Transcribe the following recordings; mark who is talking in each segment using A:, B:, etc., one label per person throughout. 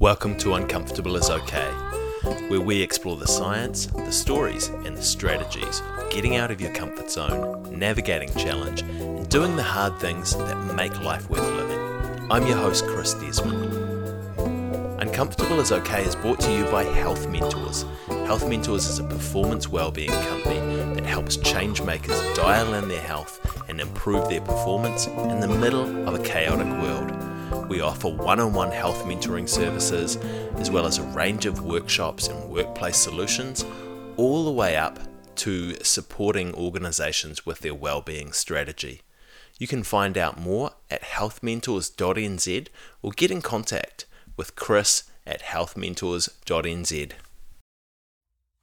A: Welcome to Uncomfortable is Okay, where we explore the science, the stories, and the strategies of getting out of your comfort zone, navigating challenge, and doing the hard things that make life worth living. I'm your host, Chris Desmond. Uncomfortable is Okay is brought to you by Health Mentors. Health Mentors is a performance wellbeing company that helps change makers dial in their health and improve their performance in the middle of a chaotic world. We offer one on one health mentoring services, as well as a range of workshops and workplace solutions, all the way up to supporting organizations with their well-being strategy. You can find out more at healthmentors.nz or get in contact with Chris at healthmentors.nz.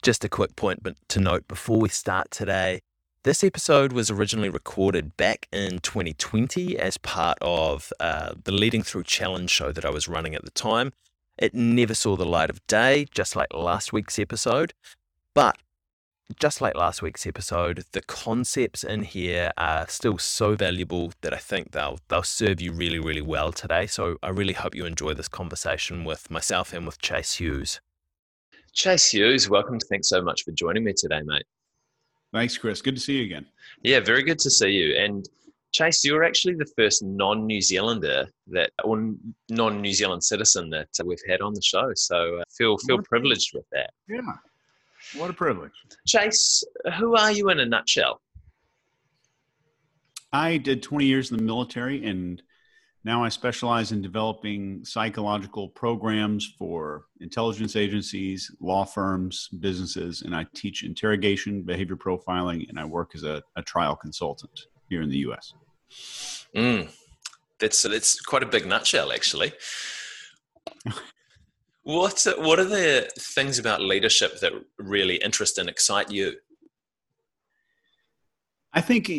A: Just a quick point to note before we start today. This episode was originally recorded back in 2020 as part of uh, the Leading Through Challenge show that I was running at the time. It never saw the light of day, just like last week's episode. But just like last week's episode, the concepts in here are still so valuable that I think they'll they'll serve you really, really well today. So I really hope you enjoy this conversation with myself and with Chase Hughes. Chase Hughes, welcome. Thanks so much for joining me today, mate.
B: Thanks, Chris. Good to see you again.
A: Yeah, very good to see you. And Chase, you're actually the first non-New Zealander that, or non-New Zealand citizen that we've had on the show. So uh, feel feel privileged with that.
B: Yeah, what a privilege.
A: Chase, who are you in a nutshell?
B: I did 20 years in the military and now I specialize in developing psychological programs for intelligence agencies, law firms, businesses, and I teach interrogation, behavior profiling, and I work as a, a trial consultant here in the US.
A: Mm, that's, that's quite a big nutshell, actually. what, what are the things about leadership that really interest and excite you?
B: I think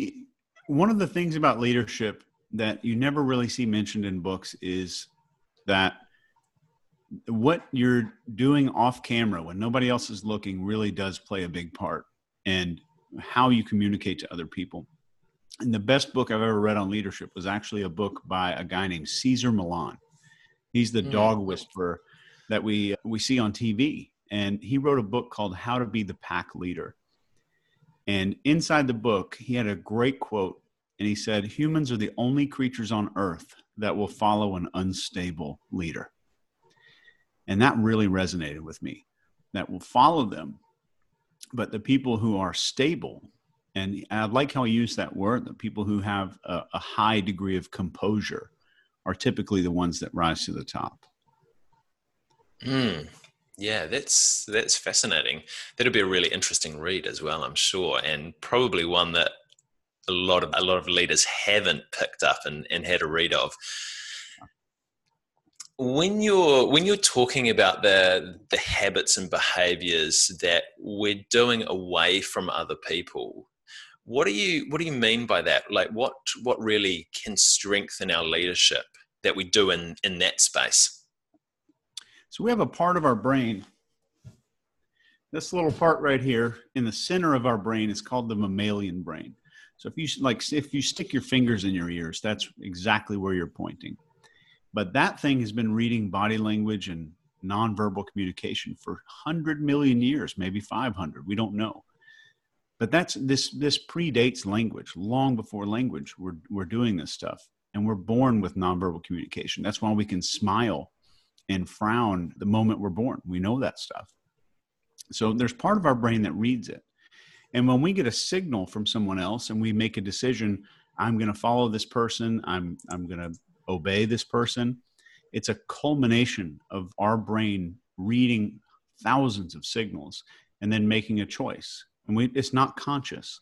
B: one of the things about leadership that you never really see mentioned in books is that what you're doing off camera when nobody else is looking really does play a big part and how you communicate to other people. And the best book I've ever read on leadership was actually a book by a guy named Cesar Millan. He's the mm. dog whisperer that we we see on TV and he wrote a book called How to Be the Pack Leader. And inside the book, he had a great quote and he said, Humans are the only creatures on earth that will follow an unstable leader. And that really resonated with me. That will follow them. But the people who are stable, and I like how he used that word, the people who have a, a high degree of composure are typically the ones that rise to the top.
A: Hmm. Yeah, that's that's fascinating. That'll be a really interesting read as well, I'm sure, and probably one that a lot of a lot of leaders haven't picked up and, and had a read of. When you're when you're talking about the the habits and behaviors that we're doing away from other people, what do you what do you mean by that? Like what what really can strengthen our leadership that we do in in that space?
B: So we have a part of our brain this little part right here in the center of our brain is called the mammalian brain. So if you like, if you stick your fingers in your ears, that's exactly where you're pointing. But that thing has been reading body language and nonverbal communication for 100 million years, maybe 500. We don't know. But that's this this predates language. Long before language, we're we're doing this stuff, and we're born with nonverbal communication. That's why we can smile and frown the moment we're born. We know that stuff. So there's part of our brain that reads it. And when we get a signal from someone else and we make a decision, I'm going to follow this person, I'm, I'm going to obey this person, it's a culmination of our brain reading thousands of signals and then making a choice. And we, it's not conscious.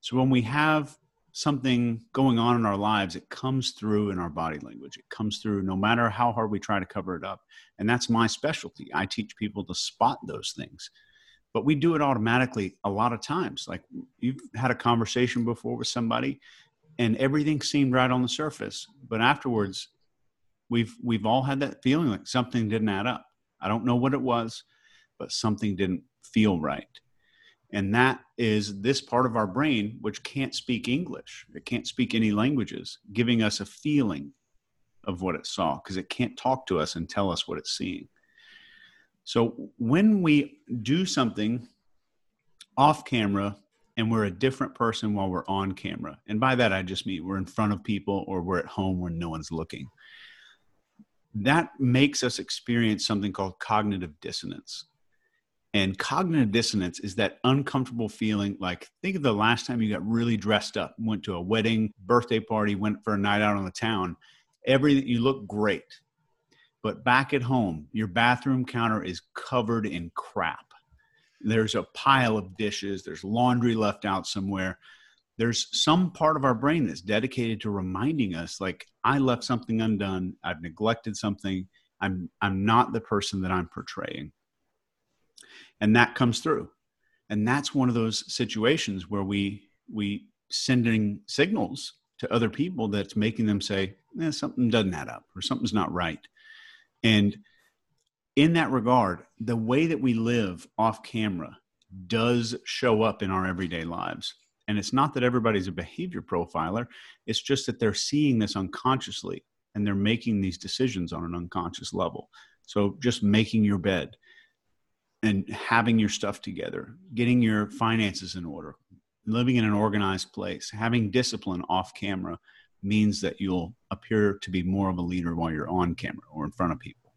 B: So when we have something going on in our lives, it comes through in our body language. It comes through no matter how hard we try to cover it up. And that's my specialty. I teach people to spot those things but we do it automatically a lot of times. Like you've had a conversation before with somebody and everything seemed right on the surface, but afterwards we've we've all had that feeling like something didn't add up. I don't know what it was, but something didn't feel right. And that is this part of our brain which can't speak English. It can't speak any languages, giving us a feeling. of what it saw because it can't talk to us and tell us what it's seeing. So when we do something off camera and we're a different person while we're on camera, and by that I just mean we're in front of people or we're at home when no one's looking, that makes us experience something called cognitive dissonance. And cognitive dissonance is that uncomfortable feeling like think of the last time you got really dressed up, went to a wedding, birthday party, went for a night out on the town. Everything you look great. But back at home, your bathroom counter is covered in crap. There's a pile of dishes, there's laundry left out somewhere. There's some part of our brain that's dedicated to reminding us like I left something undone, I've neglected something, I'm I'm not the person that I'm portraying. And that comes through. And that's one of those situations where we we sending signals to other people that's making them say eh, something doesn't add up or something's not right and in that regard the way that we live off camera does show up in our everyday lives. And it's not that everybody's a behavior profiler it's just that they're seeing this unconsciously and they're making these decisions on an unconscious level. So just making your bed and having your stuff together, getting your finances in order, living in an organized place, having discipline off camera means that you'll appear to be more of a leader while you're on camera or in front of people.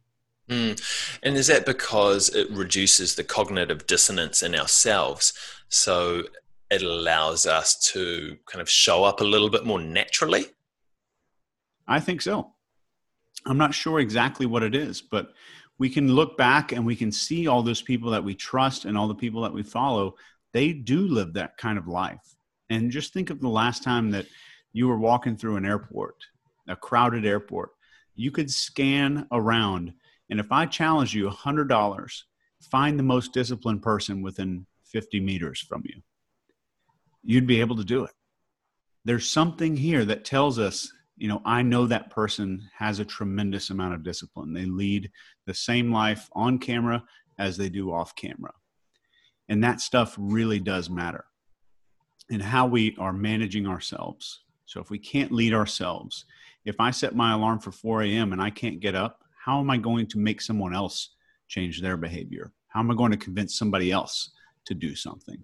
A: Mm. And is that because it reduces the cognitive dissonance in ourselves? So it allows us to kind of show up a little bit more naturally?
B: I think so. I'm not sure exactly what it is, but we can look back and we can see all those people that we trust and all the people that we follow they do live that kind of life and just think of the last time that you were walking through an airport a crowded airport you could scan around and if i challenge you $100 find the most disciplined person within 50 meters from you you'd be able to do it there's something here that tells us you know, I know that person has a tremendous amount of discipline. They lead the same life on camera as they do off camera. And that stuff really does matter. And how we are managing ourselves. So if we can't lead ourselves, if I set my alarm for 4 a.m. and I can't get up, how am I going to make someone else change their behavior? How am I going to convince somebody else to do something?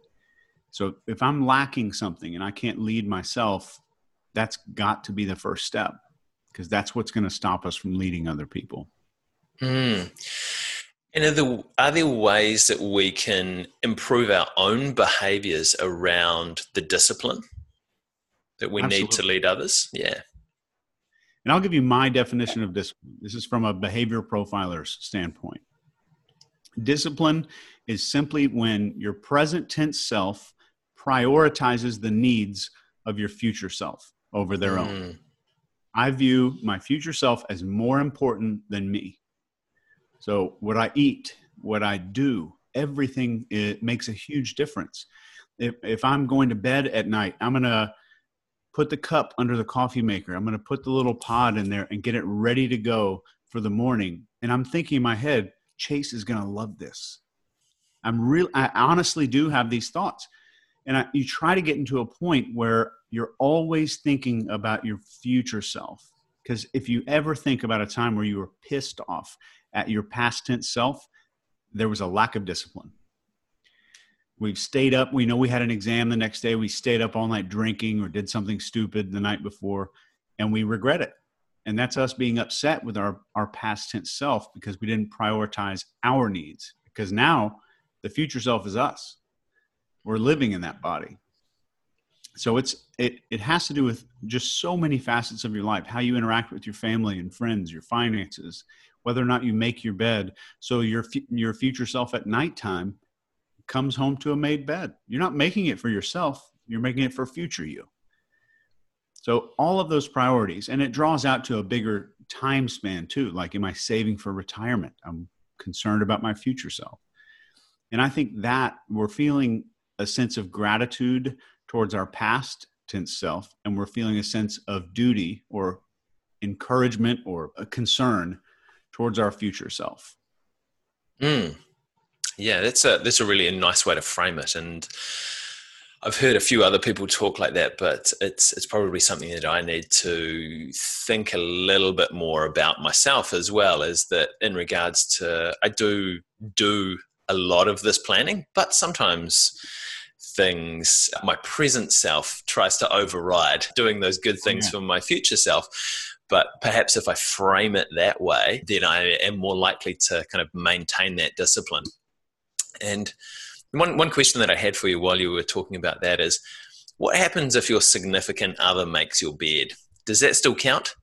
B: So if I'm lacking something and I can't lead myself, that's got to be the first step because that's what's going to stop us from leading other people.
A: Mm. And are there, are there ways that we can improve our own behaviors around the discipline that we Absolutely. need to lead others? Yeah.
B: And I'll give you my definition of discipline. This is from a behavior profiler's standpoint. Discipline is simply when your present tense self prioritizes the needs of your future self over their mm. own. I view my future self as more important than me. So, what I eat, what I do, everything it makes a huge difference. If, if I'm going to bed at night, I'm going to put the cup under the coffee maker. I'm going to put the little pod in there and get it ready to go for the morning. And I'm thinking in my head, Chase is going to love this. I'm real. I honestly do have these thoughts, and I, you try to get into a point where you're always thinking about your future self. Because if you ever think about a time where you were pissed off at your past tense self, there was a lack of discipline. We've stayed up. We know we had an exam the next day. We stayed up all night drinking or did something stupid the night before, and we regret it. And that's us being upset with our, our past tense self because we didn't prioritize our needs. Because now the future self is us. We're living in that body so it's it it has to do with just so many facets of your life how you interact with your family and friends your finances whether or not you make your bed so your your future self at nighttime comes home to a made bed. You're not making it for yourself. You're making it for future you. So all of those priorities and it draws out to a bigger time span too. Like am i saving for retirement? I'm concerned about my future self. And i think that we're feeling a sense of gratitude towards our past tense self and we're feeling a sense of duty or encouragement or a concern towards our future self.
A: Mm. Yeah, that's a that's a really a nice way to frame it. And I've heard a few other people talk like that, but it's it's probably something that I need to think a little bit more about myself as well. Is that in regards to I do do a lot of this planning, but sometimes things my present self tries to override doing those good things yeah. for my future self. But perhaps if I frame it that way, then I am more likely to kind of maintain that discipline. And one, one question that I had for you while you were talking about that is what happens if your significant other makes your bed? Does that still count?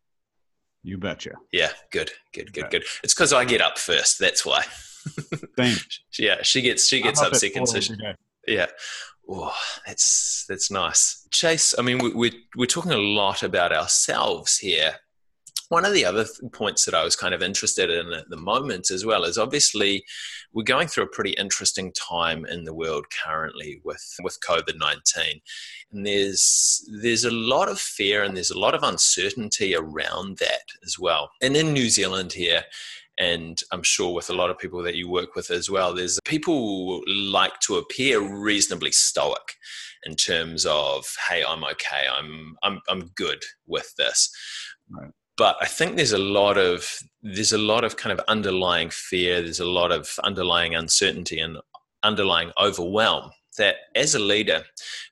B: You betcha.
A: Yeah, good, good, good, good. It's because I get up first. That's why.
B: Same.
A: yeah, she gets she gets up, up second. So she, yeah. Oh, that's that's nice, Chase. I mean, we, we're we're talking a lot about ourselves here, one of the other points that I was kind of interested in at the moment as well is obviously we're going through a pretty interesting time in the world currently with with COVID nineteen, and there's there's a lot of fear and there's a lot of uncertainty around that as well. And in New Zealand here, and I'm sure with a lot of people that you work with as well, there's people like to appear reasonably stoic in terms of, hey, I'm okay, I'm I'm I'm good with this. Right but I think there's a lot of there's a lot of kind of underlying fear. There's a lot of underlying uncertainty and underlying overwhelm that as a leader,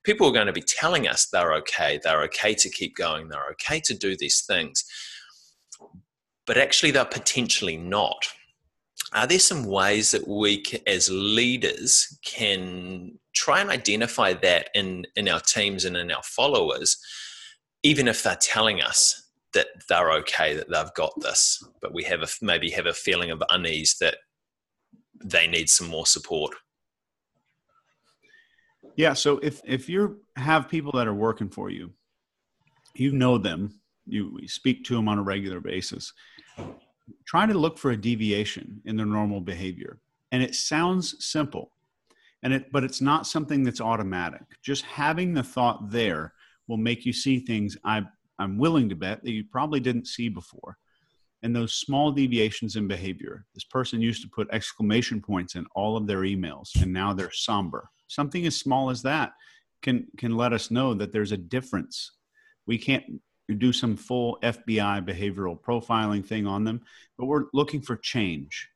A: people are going to be telling us they're okay, they're okay to keep going, they're okay to do these things, but actually they're potentially not. Are there some ways that we, as leaders, can try and identify that in, in our teams and in our followers, even if they're telling us that they're okay, that they've got this, but we have a, maybe have a feeling of unease that they need some more support.
B: Yeah. So if if you have people that are working for you, you know them, you speak to them on a regular basis. Try to look for a deviation in their normal behavior, and it sounds simple, and it but it's not something that's automatic. Just having the thought there will make you see things I I'm willing to bet that you probably didn't see before. And those small deviations in behavior. This person used to put exclamation points in all of their emails, and now they're somber. Something as small as that can can let us know that there's a difference. We can't do some full FBI behavioral profiling thing on them, but we're looking for change.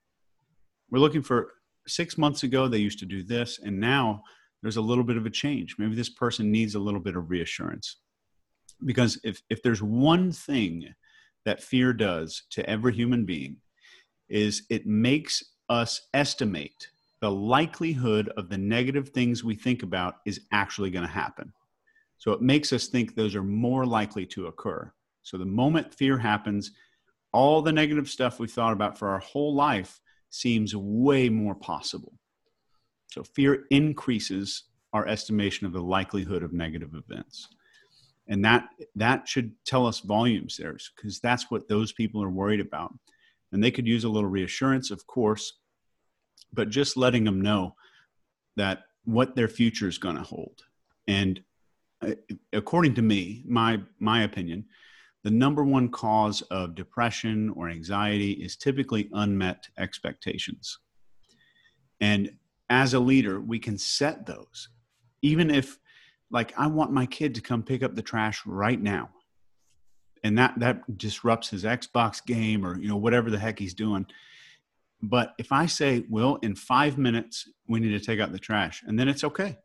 B: We're looking for six months ago they used to do this, and now there's a little bit of a change. Maybe this person needs a little bit of reassurance because if if there's one thing that fear does to every human being is it makes us estimate the likelihood of the negative things we think about is actually going to happen. So it makes us think those are more likely to occur. So the moment fear happens all the negative stuff we've thought about for our whole life seems way more possible. So fear increases our estimation of the likelihood of negative events and that that should tell us volumes there because that's what those people are worried about. And they could use a little reassurance of course but just letting them know that what their future is going to hold. And uh, according to me my my opinion the number one cause of depression or anxiety is typically unmet expectations. And as a leader we can set those even if like I want my kid to come pick up the trash right now. And that that disrupts his Xbox game or you know whatever the heck he's doing. But if I say, "Well, in 5 minutes we need to take out the trash." And then it's okay.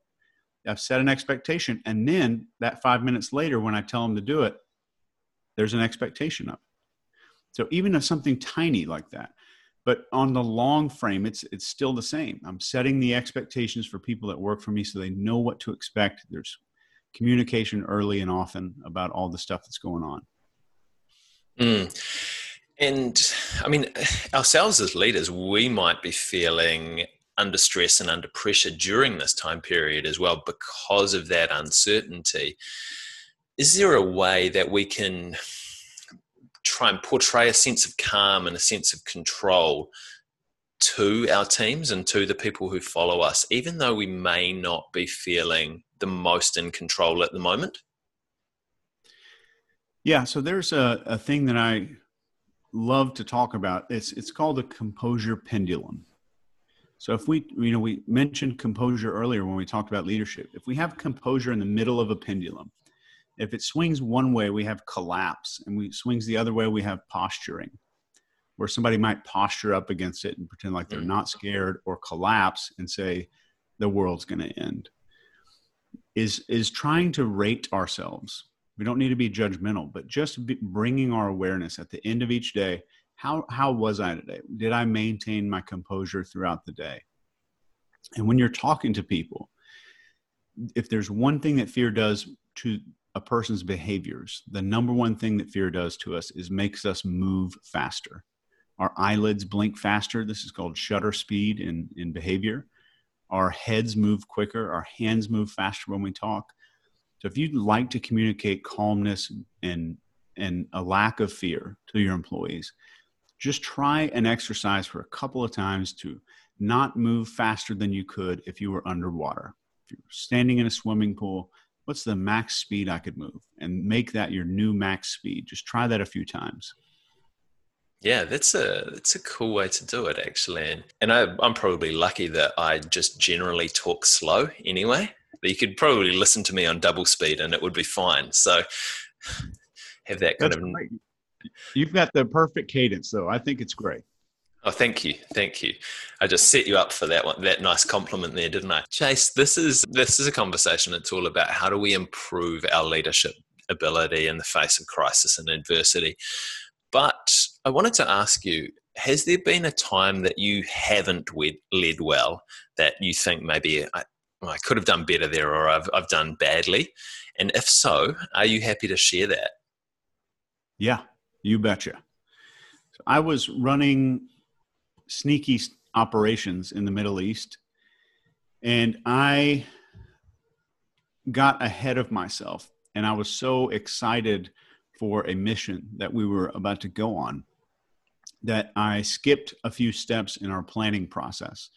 B: I've set an expectation and then that 5 minutes later when I tell him to do it, there's an expectation up. So even if something tiny like that, but on the long frame it's it's still the same. I'm setting the expectations for people that work for me so they know what to expect. There's communication early and often about all the stuff that's going on.
A: Mm. and i mean ourselves as leaders we might be feeling under stress and under pressure during this time period as well because of that uncertainty. Is there a way that we can try and portray a sense of calm and a sense of control to our teams and to the people who follow us, even though we may not be feeling the most in control at the moment?
B: Yeah, so there's a, a thing that I love to talk about. It's it's called the composure pendulum. So if we, you know, we mentioned composure earlier when we talked about leadership. If we have composure in the middle of a pendulum, if it swings one way, we have collapse, and we swings the other way, we have posturing, where somebody might posture up against it and pretend like they're mm. not scared, or collapse and say the world's going to end. Is is trying to rate ourselves. We don't need to be judgmental, but just bringing our awareness at the end of each day how how was i today did i maintain my composure throughout the day and when you're talking to people if there's one thing that fear does to a person's behaviors the number one thing that fear does to us is makes us move faster. Our eyelids blink faster. This is called shutter speed in in behavior. Our heads move quicker. Our hands move faster when we talk. So if you'd like to communicate calmness and and a lack of fear to your employees just try an exercise for a couple of times to not move faster than you could if you were underwater. If you're standing in a swimming pool, what's the max speed I could move? And make that your new max speed. Just try that a few times.
A: Yeah, that's a that's a cool way to do it actually, and, and I, I'm probably lucky that I just generally talk slow anyway. But you could probably listen to me on double speed and it would be fine. So have that kind that's of great.
B: You've got the perfect cadence, though. I think it's great.
A: Oh, thank you, thank you. I just set you up for that one, that nice compliment there, didn't I, Chase? This is this is a conversation. It's all about how do we improve our leadership ability in the face of crisis and adversity. But I wanted to ask you: Has there been a time that you haven't led well that you think maybe I, I could have done better there, or I've I've done badly? And if so, are you happy to share that?
B: Yeah, you betcha. I was running sneaky operations in the Middle East, and I got ahead of myself. And I was so excited for a mission that we were about to go on that I skipped a few steps in our planning process.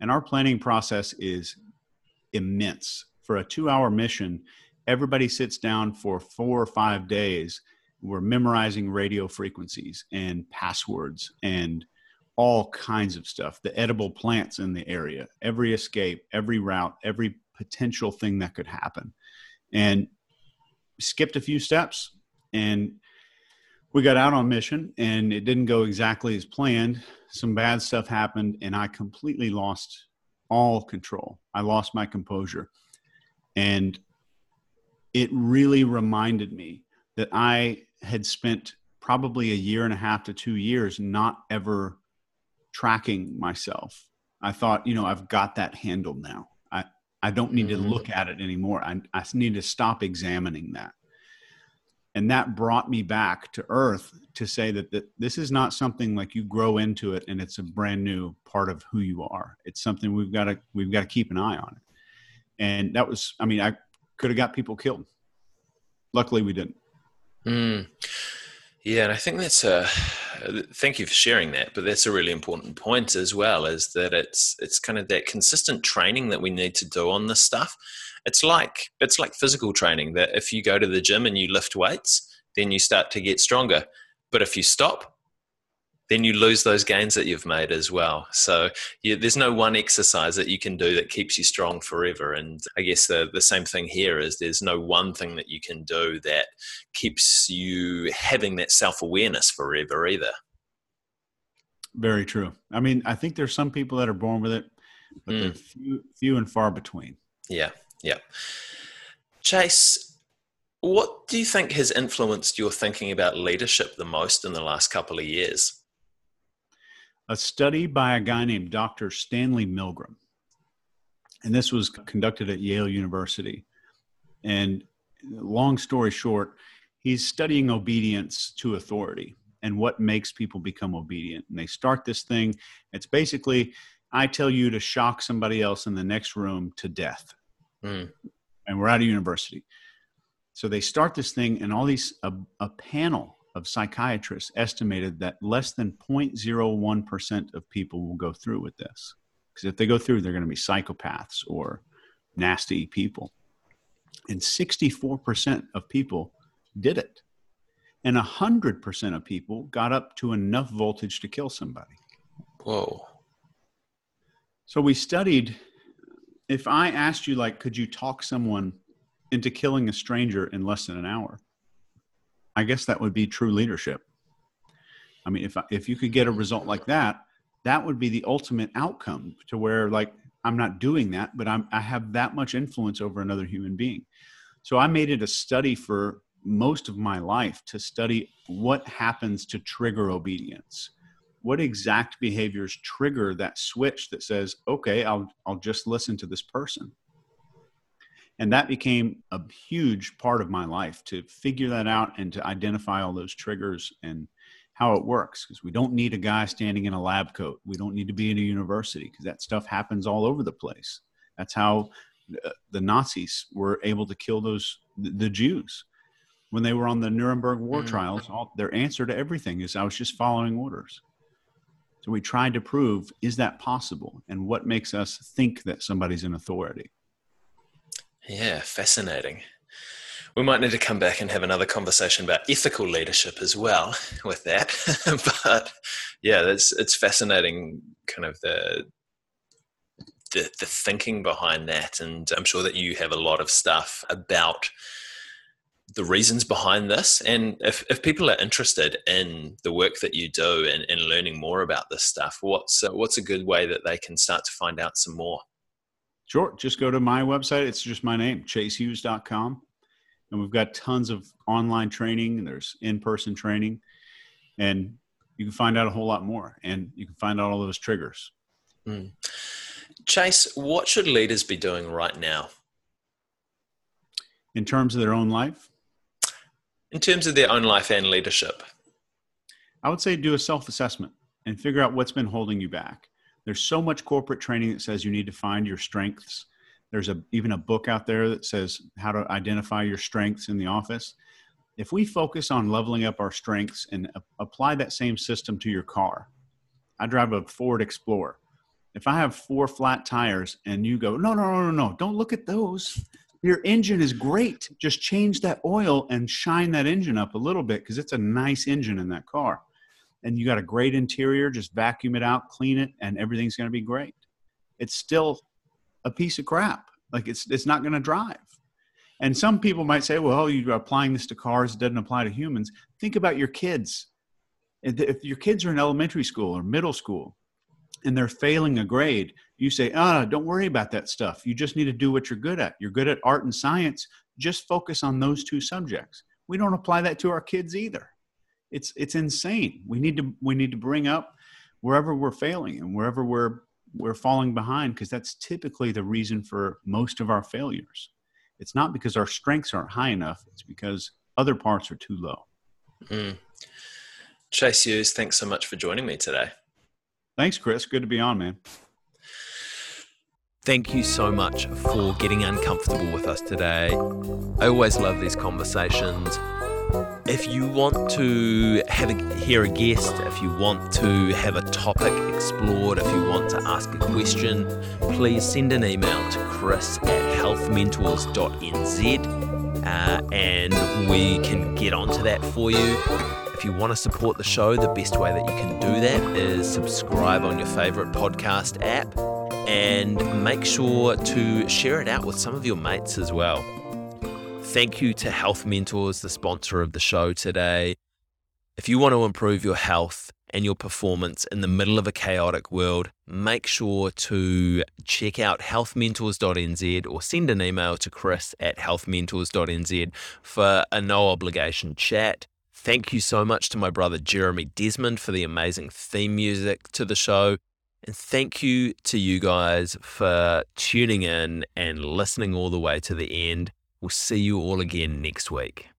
B: And our planning process is immense. For a two hour mission, everybody sits down for four or five days we're memorizing radio frequencies and passwords and all kinds of stuff the edible plants in the area every escape every route every potential thing that could happen. And skipped a few steps and we got out on mission and it didn't go exactly as planned. Some bad stuff happened and i completely lost all control. I lost my composure. And it really reminded me that i had spent probably a year and a half to two years not ever tracking myself. I thought, you know, I've got that handled now. I, I don't need mm-hmm. to look at it anymore. I, I need to stop examining that. And that brought me back to earth to say that, that this is not something like you grow into it and it's a brand new part of who you are. It's something we've got to we've got to keep an eye on it. And that was, I mean, I could have got people killed. Luckily, we didn't.
A: Mm. Yeah, and I think that's a. Thank you for sharing that, but that's a really important point as well. Is that it's it's kind of that consistent training that we need to do on this stuff. It's like it's like physical training that if you go to the gym and you lift weights, then you start to get stronger. But if you stop, then you lose those gains that you've made as well. So yeah, there's no one exercise that you can do that keeps you strong forever. And I guess the, the same thing here is there's no one thing that you can do that keeps you having that self awareness forever either.
B: Very true. I mean, I think there's some people that are born with it, but mm. they're few, few and far between.
A: Yeah, yeah. Chase, what do you think has influenced your thinking about leadership the most in the last couple of years?
B: A study by a guy named Dr. Stanley Milgram. And this was conducted at Yale University. And long story short, he's studying obedience to authority and what makes people become obedient. And they start this thing. It's basically, I tell you to shock somebody else in the next room to death. Mm. And we're at a university. So they start this thing, and all these, a, a panel of psychiatrists estimated that less than 0.01% of people will go through with this. Because if they go through, they're going to be psychopaths or nasty people. And 64% of people did it. And 100% of people got up to enough voltage to kill somebody.
A: Whoa.
B: So we studied. If I asked you, like, could you talk someone into killing a stranger in less than an hour? I guess that would be true leadership. I mean, if if you could get a result like that, that would be the ultimate outcome to where like I'm not doing that, but I'm I have that much influence over another human being. So I made it a study for most of my life to study what happens to trigger obedience. What exact behaviors trigger that switch that says, "Okay, I'll I'll just listen to this person." And that became a huge part of my life to figure that out and to identify all those triggers and how it works because we don't need a guy standing in a lab coat. We don't need to be in a university because that stuff happens all over the place. That's how uh, the Nazis were able to kill those the Jews when they were on the Nuremberg war mm. trials. All, their answer to everything is I was just following orders. So we tried to prove is that possible and what makes us think that somebody's in authority.
A: Yeah, fascinating we might need to come back and have another conversation about ethical leadership as well with that. but yeah, it's it's fascinating, kind of the, the the thinking behind that, and I'm sure that you have a lot of stuff about the reasons behind this. And if, if people are interested in the work that you do and, and learning more about this stuff, what's what's a good way that they can start to find out some more?
B: Sure. Just go to my website. It's just my name, chasehughes.com and we've got tons of online training and there's in-person training and you can find out a whole lot more and you can find out all those triggers mm.
A: chase what should leaders be doing right now
B: in terms of their own life
A: in terms of their own life and leadership
B: i would say do a self-assessment and figure out what's been holding you back there's so much corporate training that says you need to find your strengths there's a even a book out there that says how to identify your strengths in the office. If we focus on leveling up our strengths and a- apply that same system to your car, I drive a Ford Explorer. If I have four flat tires and you go, no, no, no, no, no, don't look at those. Your engine is great. Just change that oil and shine that engine up a little bit because it's a nice engine in that car. And you got a great interior, just vacuum it out, clean it, and everything's going to be great. It's still a piece of crap. Like it's it's not going to drive. And some people might say, well, you're applying this to cars, it doesn't apply to humans. Think about your kids. If your kids are in elementary school or middle school and they're failing a grade, you say, ah, oh, don't worry about that stuff. You just need to do what you're good at. You're good at art and science. Just focus on those two subjects. We don't apply that to our kids either. It's it's insane. We need to we need to bring up wherever we're failing and wherever we're we're falling behind because that's typically the reason for most of our failures. It's not because our strengths aren't high enough, it's because other parts are too low. Mm.
A: Chase Hughes, thanks so much for joining me today.
B: Thanks, Chris. Good to be on, man.
A: Thank you so much for getting uncomfortable with us today. I always love these conversations. If you want to have a, hear a guest, if you want to have a topic explored, if you want to ask a question, please send an email to chris at healthmentors.nz uh, and we can get onto that for you. If you want to support the show, the best way that you can do that is subscribe on your favorite podcast app and make sure to share it out with some of your mates as well. Thank you to Health Mentors, the sponsor of the show today. If you want to improve your health and your performance in the middle of a chaotic world, make sure to check out healthmentors.nz or send an email to chris at healthmentors.nz for a no obligation chat. Thank you so much to my brother Jeremy Desmond for the amazing theme music to the show. And thank you to you guys for tuning in and listening all the way to the end. We'll see you all again next week.